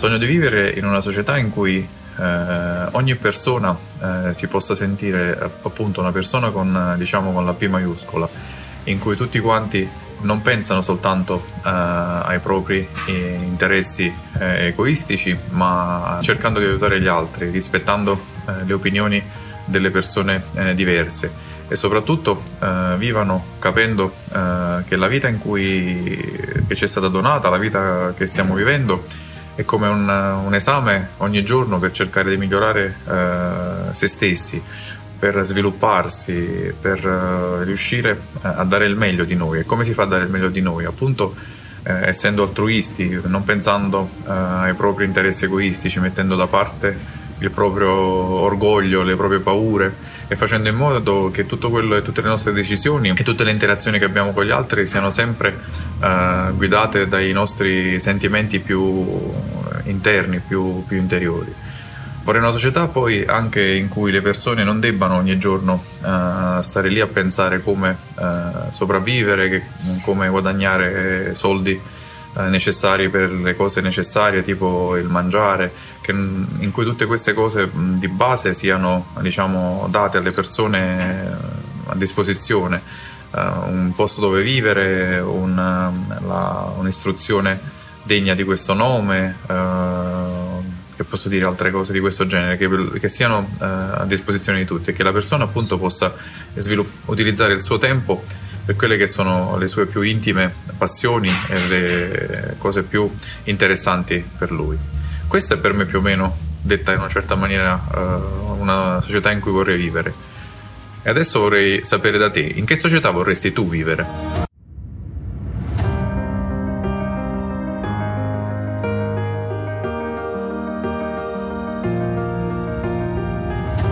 Sogno di vivere in una società in cui eh, ogni persona eh, si possa sentire appunto una persona con, diciamo, con la P maiuscola, in cui tutti quanti non pensano soltanto eh, ai propri eh, interessi eh, egoistici, ma cercando di aiutare gli altri, rispettando eh, le opinioni delle persone eh, diverse. E soprattutto eh, vivano capendo che la vita in cui che ci è stata donata, la vita che stiamo vivendo, è come un, un esame ogni giorno per cercare di migliorare se stessi per svilupparsi, per uh, riuscire a dare il meglio di noi. E come si fa a dare il meglio di noi? Appunto eh, essendo altruisti, non pensando uh, ai propri interessi egoistici, mettendo da parte il proprio orgoglio, le proprie paure e facendo in modo che quello, tutte le nostre decisioni e tutte le interazioni che abbiamo con gli altri siano sempre uh, guidate dai nostri sentimenti più interni, più, più interiori. Vorrei una società poi anche in cui le persone non debbano ogni giorno uh, stare lì a pensare come uh, sopravvivere, che, come guadagnare soldi uh, necessari per le cose necessarie, tipo il mangiare, che, in cui tutte queste cose di base siano diciamo, date alle persone a disposizione. un posto dove vivere, un, la, un'istruzione degna di questo nome, che posso dire altre cose di questo genere, che, che siano eh, a disposizione di tutti e che la persona appunto possa svilupp- utilizzare il suo tempo per quelle che sono le sue più intime passioni e le cose più interessanti per lui. Questa è per me più o meno, detta in una certa maniera, uh, una società in cui vorrei vivere. E adesso vorrei sapere da te, in che società vorresti tu vivere?